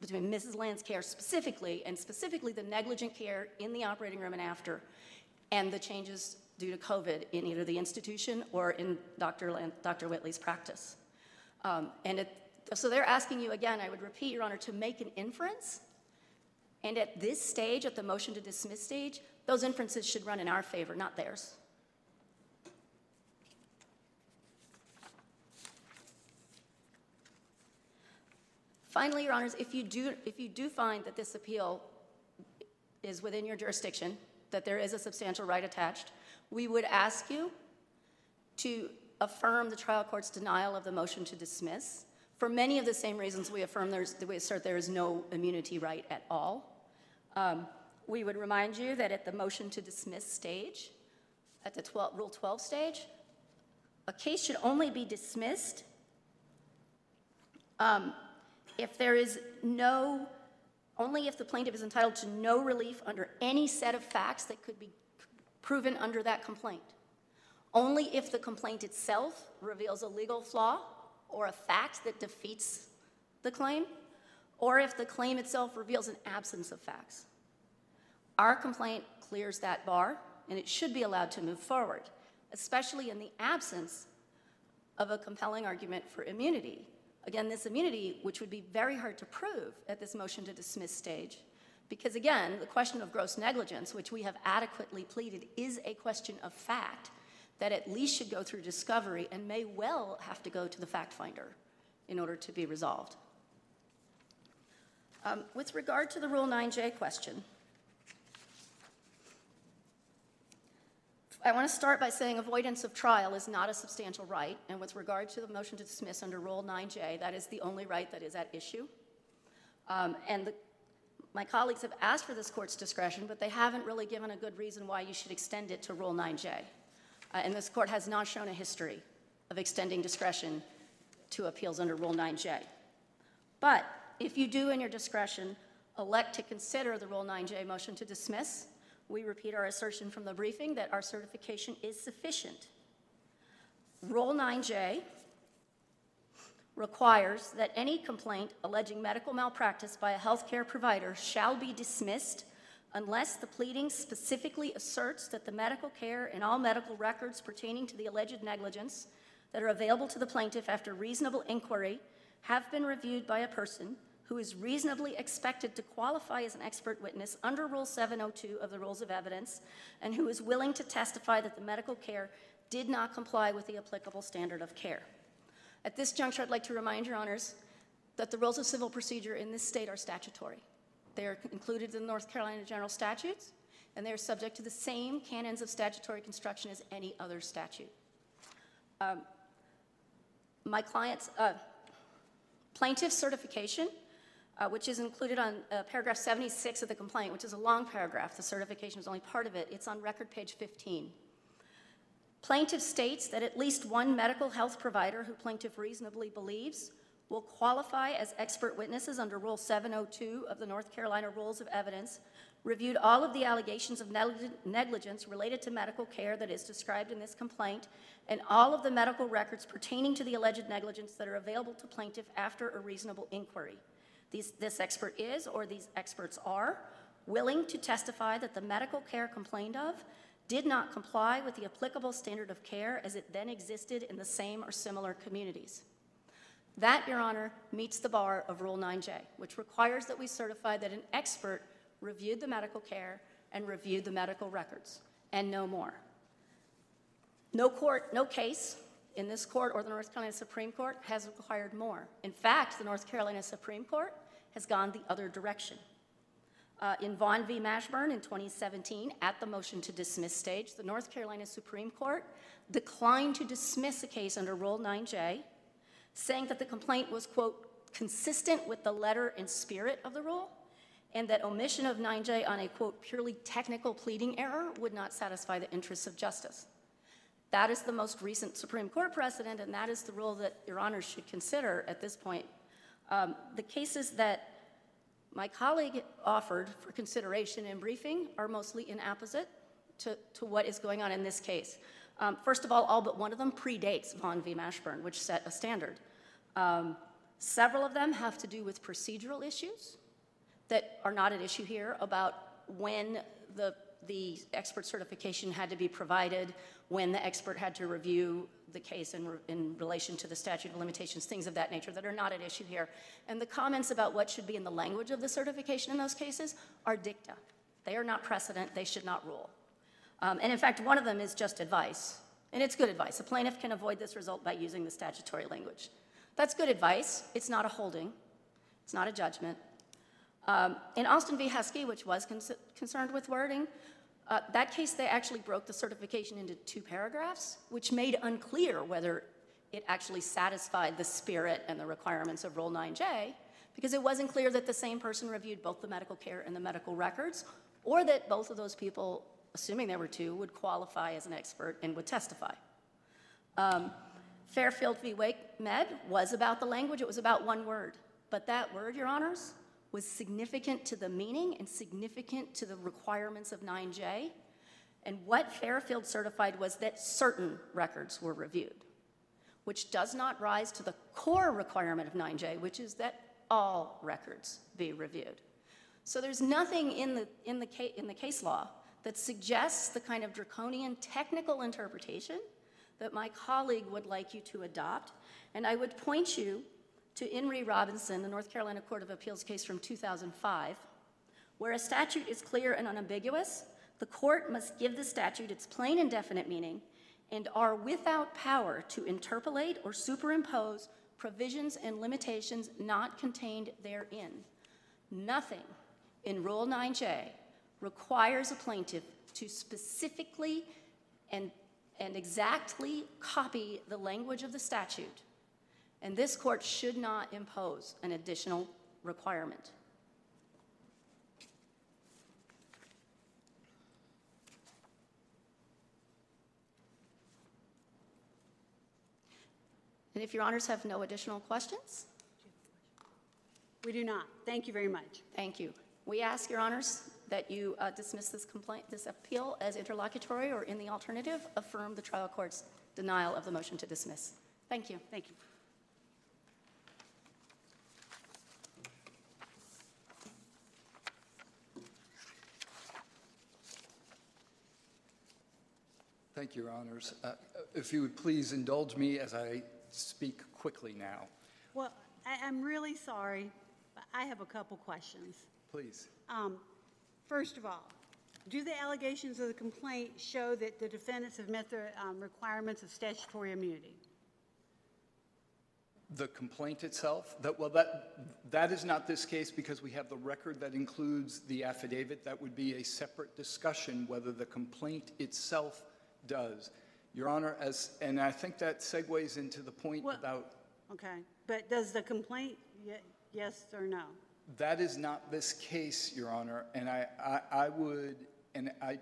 Speaker 4: between Mrs. Land's care specifically, and specifically the negligent care in the operating room and after, and the changes due to COVID in either the institution or in Dr. Land, Dr. Whitley's practice. Um, and it, So they're asking you, again, I would repeat, Your Honor, to make an inference. And at this stage, at the motion to dismiss stage, those inferences should run in our favor, not theirs. Finally, Your Honors, if you do, if you do find that this appeal is within your jurisdiction, that there is a substantial right attached, we would ask you to affirm the trial court's denial of the motion to dismiss for many of the same reasons we affirm there's, we assert there is no immunity right at all. Um, we would remind you that at the motion to dismiss stage, at the 12, Rule 12 stage, a case should only be dismissed um, if there is no, only if the plaintiff is entitled to no relief under any set of facts that could be proven under that complaint. Only if the complaint itself reveals a legal flaw or a fact that defeats the claim, or if the claim itself reveals an absence of facts. Our complaint clears that bar, and it should be allowed to move forward, especially in the absence of a compelling argument for immunity. Again, this immunity, which would be very hard to prove at this motion to dismiss stage, because again, the question of gross negligence, which we have adequately pleaded, is a question of fact that at least should go through discovery and may well have to go to the fact finder in order to be resolved. Um, with regard to the Rule 9J question, I want to start by saying avoidance of trial is not a substantial right, and with regard to the motion to dismiss under Rule 9J, that is the only right that is at issue. Um, and the, my colleagues have asked for this court's discretion, but they haven't really given a good reason why you should extend it to Rule 9J. Uh, and this court has not shown a history of extending discretion to appeals under Rule 9J. But if you do, in your discretion, elect to consider the Rule 9J motion to dismiss, we repeat our assertion from the briefing that our certification is sufficient. Rule 9J requires that any complaint alleging medical malpractice by a healthcare provider shall be dismissed unless the pleading specifically asserts that the medical care and all medical records pertaining to the alleged negligence that are available to the plaintiff after reasonable inquiry have been reviewed by a person who is reasonably expected to qualify as an expert witness under Rule 702 of the Rules of Evidence and who is willing to testify that the medical care did not comply with the applicable standard of care. At this juncture, I'd like to remind your honors that the rules of civil procedure in this state are statutory. They are included in the North Carolina General Statutes, and they are subject to the same canons of statutory construction as any other statute. Um, my client's uh, plaintiff certification uh, which is included on uh, paragraph 76 of the complaint, which is a long paragraph. The certification is only part of it. It's on record page 15. Plaintiff states that at least one medical health provider who plaintiff reasonably believes will qualify as expert witnesses under Rule 702 of the North Carolina Rules of Evidence, reviewed all of the allegations of negligence related to medical care that is described in this complaint, and all of the medical records pertaining to the alleged negligence that are available to plaintiff after a reasonable inquiry. These, this expert is, or these experts are, willing to testify that the medical care complained of did not comply with the applicable standard of care as it then existed in the same or similar communities. That, Your Honor, meets the bar of Rule 9J, which requires that we certify that an expert reviewed the medical care and reviewed the medical records, and no more. No court, no case in this court or the North Carolina Supreme Court has required more. In fact, the North Carolina Supreme Court has gone the other direction. Uh, in Vaughan v. Mashburn in 2017, at the motion to dismiss stage, the North Carolina Supreme Court declined to dismiss a case under Rule 9J, saying that the complaint was, quote, consistent with the letter and spirit of the rule, and that omission of 9J on a, quote, purely technical pleading error would not satisfy the interests of justice. That is the most recent Supreme Court precedent, and that is the rule that Your Honors should consider at this point. Um, the cases that my colleague offered for consideration in briefing are mostly inapposite to, to what is going on in this case. Um, first of all, all but one of them predates Vaughan v. Mashburn, which set a standard. Um, several of them have to do with procedural issues that are not at issue here about when the the expert certification had to be provided when the expert had to review the case in, re- in relation to the statute of limitations, things of that nature that are not at issue here. And the comments about what should be in the language of the certification in those cases are dicta. They are not precedent, they should not rule. Um, And in fact, one of them is just advice, and it's good advice. A plaintiff can avoid this result by using the statutory language. That's good advice, it's not a holding, it's not a judgment. Um, In Alston v. Hueske, which was con- concerned with wording, uh, that case, they actually broke the certification into two paragraphs, which made unclear whether it actually satisfied the spirit and the requirements of Rule 9J, because it wasn't clear that the same person reviewed both the medical care and the medical records, or that both of those people, assuming there were two, would qualify as an expert and would testify. Um, Fairfield v. Wake Med was about the language, it was about one word. But that word, Your Honors, was significant to the meaning and significant to the requirements of 9J. And what Fairfield certified was that certain records were reviewed, which does not rise to the core requirement of 9J, which is that all records be reviewed. So there's nothing in the, in the, ca- in the case law that suggests the kind of draconian technical interpretation that my colleague would like you to adopt. And I would point you to In re Robinson, the North Carolina Court of Appeals case from 2005, where a statute is clear and unambiguous, the court must give the statute its plain and definite meaning and are without power to interpolate or superimpose provisions and limitations not contained therein. Nothing in Rule 9J requires a plaintiff to specifically and, and exactly copy the language of the statute, and this court should not impose an additional requirement. And if your honors have no additional questions,
Speaker 1: We do not. Thank you very much.
Speaker 4: Thank you. We ask, Your Honors, that you uh, dismiss this complaint, this appeal as interlocutory, or in the alternative, affirm the trial court's denial of the motion to dismiss. Thank you.
Speaker 1: Thank you.
Speaker 2: Thank you, Your Honors. Uh, If you would please indulge me as I speak quickly now,
Speaker 1: Well, I, I'm really sorry, but I have a couple questions.
Speaker 2: please.
Speaker 1: Um, First of all, do the allegations of the complaint show that the defendants have met the um, requirements of statutory immunity?
Speaker 2: The complaint itself, that, well, that, that is not this case because we have the record that includes the affidavit. That would be a separate discussion whether the complaint itself does. Your Honor, as, and I think that segues into the point
Speaker 1: Well-
Speaker 2: about,
Speaker 1: Okay, but does the complaint, ye- yes or no?
Speaker 2: that is not this case, Your Honor, and I, I, I would, and I,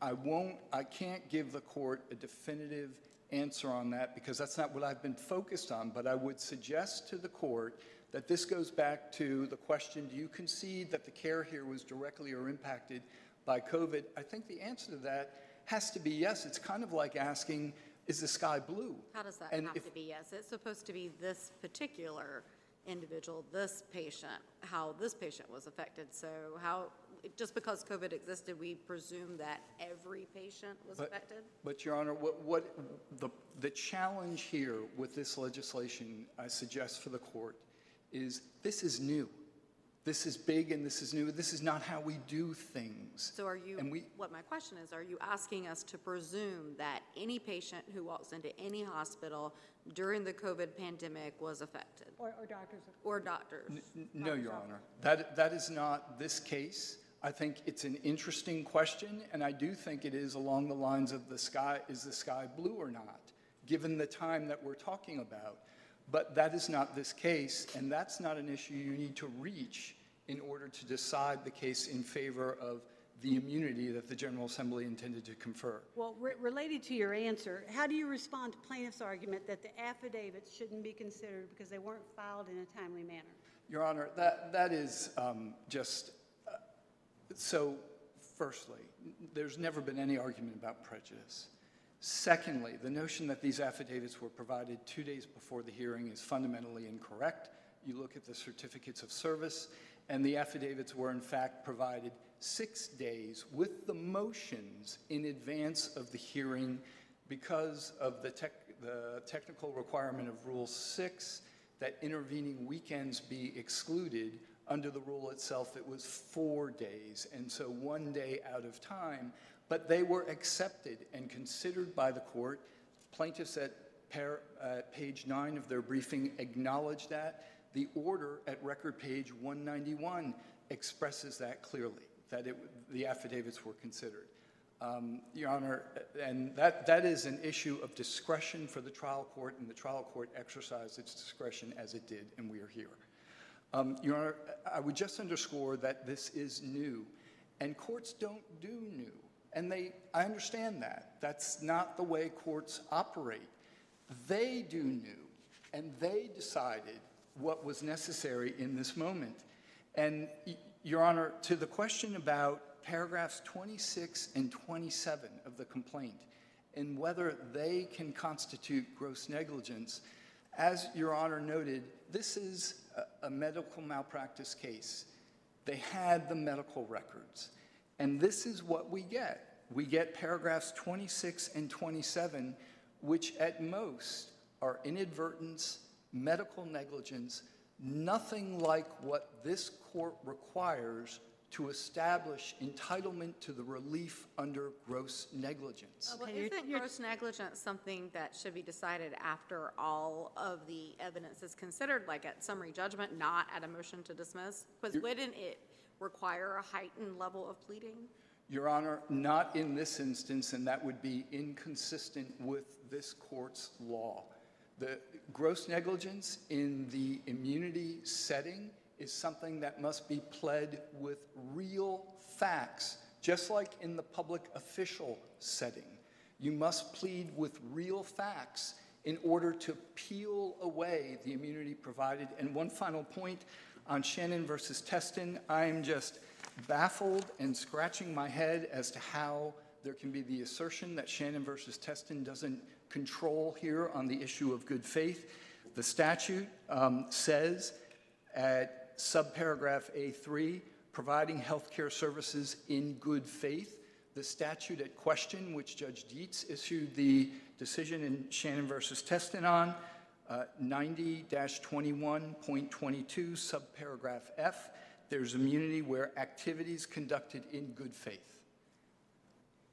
Speaker 2: I won't, I can't give the court a definitive answer on that because that's not what I've been focused on, but I would suggest to the court that this goes back to the question, do you concede that the care here was directly or impacted by COVID? I think the answer to that has to be yes. It's kind of like asking, is the sky blue?
Speaker 3: How does that
Speaker 2: And
Speaker 3: have
Speaker 2: if-
Speaker 3: to be yes? It's supposed to be this particular individual, this patient, how this patient was affected. So how, just because COVID existed, we presume that every patient was
Speaker 2: But-
Speaker 3: affected?
Speaker 2: But, Your Honor, what, what, the, the challenge here with this legislation, I suggest for the court, is this is new. This is big and this is new. This is not how we do things.
Speaker 3: So are you,
Speaker 2: And we,
Speaker 3: what my question is, are you asking us to presume that any patient who walks into any hospital during the COVID pandemic was affected?
Speaker 1: Or or doctors?
Speaker 3: Or doctors?
Speaker 2: n- no, Your Honor, that, that is not this case. I think it's an interesting question, and I do think it is along the lines of the sky, is the sky blue or not, given the time that we're talking about. But that is not this case, and that's not an issue you need to reach in order to decide the case in favor of the immunity that the General Assembly intended to confer.
Speaker 1: Well, re- related to your answer, how do you respond to plaintiff's argument that the affidavits shouldn't be considered because they weren't filed in a timely manner?
Speaker 2: Your Honor, that, that is um, just, uh, so firstly, there's never been any argument about prejudice. Secondly, the notion that these affidavits were provided two days before the hearing is fundamentally incorrect. You look at the certificates of service, and the affidavits were in fact provided six days with the motions in advance of the hearing because of the tech, the technical requirement of Rule 6 that intervening weekends be excluded. Under the rule itself, it was four days, and so one day out of time. But they were accepted and considered by the court. Plaintiffs at par, uh, page nine of their briefing acknowledge that. The order at record page 191 expresses that clearly, that it, the affidavits were considered. Um, Your Honor, and that, that is an issue of discretion for the trial court, and the trial court exercised its discretion as it did, and we are here. Um, Your Honor, I would just underscore that this is new, and courts don't do new. And they, I understand that. That's not the way courts operate. They do new, and they decided what was necessary in this moment. And, Your Honor, to the question about paragraphs 26 and 27 of the complaint and whether they can constitute gross negligence, as Your Honor noted, this is a, medical malpractice case. They had the medical records. And this is what we get. We get paragraphs 26 and 27, which at most are inadvertence, medical negligence, nothing like what this court requires to establish entitlement to the relief under gross negligence.
Speaker 3: Well,
Speaker 1: Okay, you're-
Speaker 3: isn't gross negligence something that should be decided after all of the evidence is considered, like at summary judgment, not at a motion to dismiss? Because wouldn't it require a heightened level of pleading?
Speaker 2: Your Honor, not in this instance, and that would be inconsistent with this court's law. The gross negligence in the immunity setting is something that must be pled with real facts, just like in the public official setting. You must plead with real facts in order to peel away the immunity provided. And one final point on Shannon versus Testen, I'm just baffled and scratching my head as to how there can be the assertion that Shannon versus Testen doesn't control here on the issue of good faith. The statute um, says at subparagraph A3, providing healthcare services in good faith. The statute at question, which Judge Dietz issued the decision in Shannon versus Testen on, uh, 90-21.22, subparagraph F, there's immunity where activities conducted in good faith.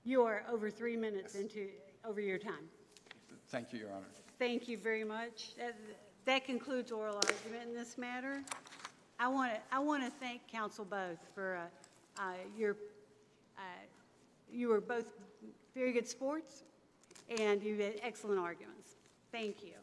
Speaker 1: You are over three minutes into, over your time.
Speaker 2: Thank you, Your Honor.
Speaker 1: Thank you very much. That- That concludes oral argument in this matter. I want to, I want to thank counsel both for uh, uh, your, uh, you were both very good sports, and you had excellent arguments. Thank you.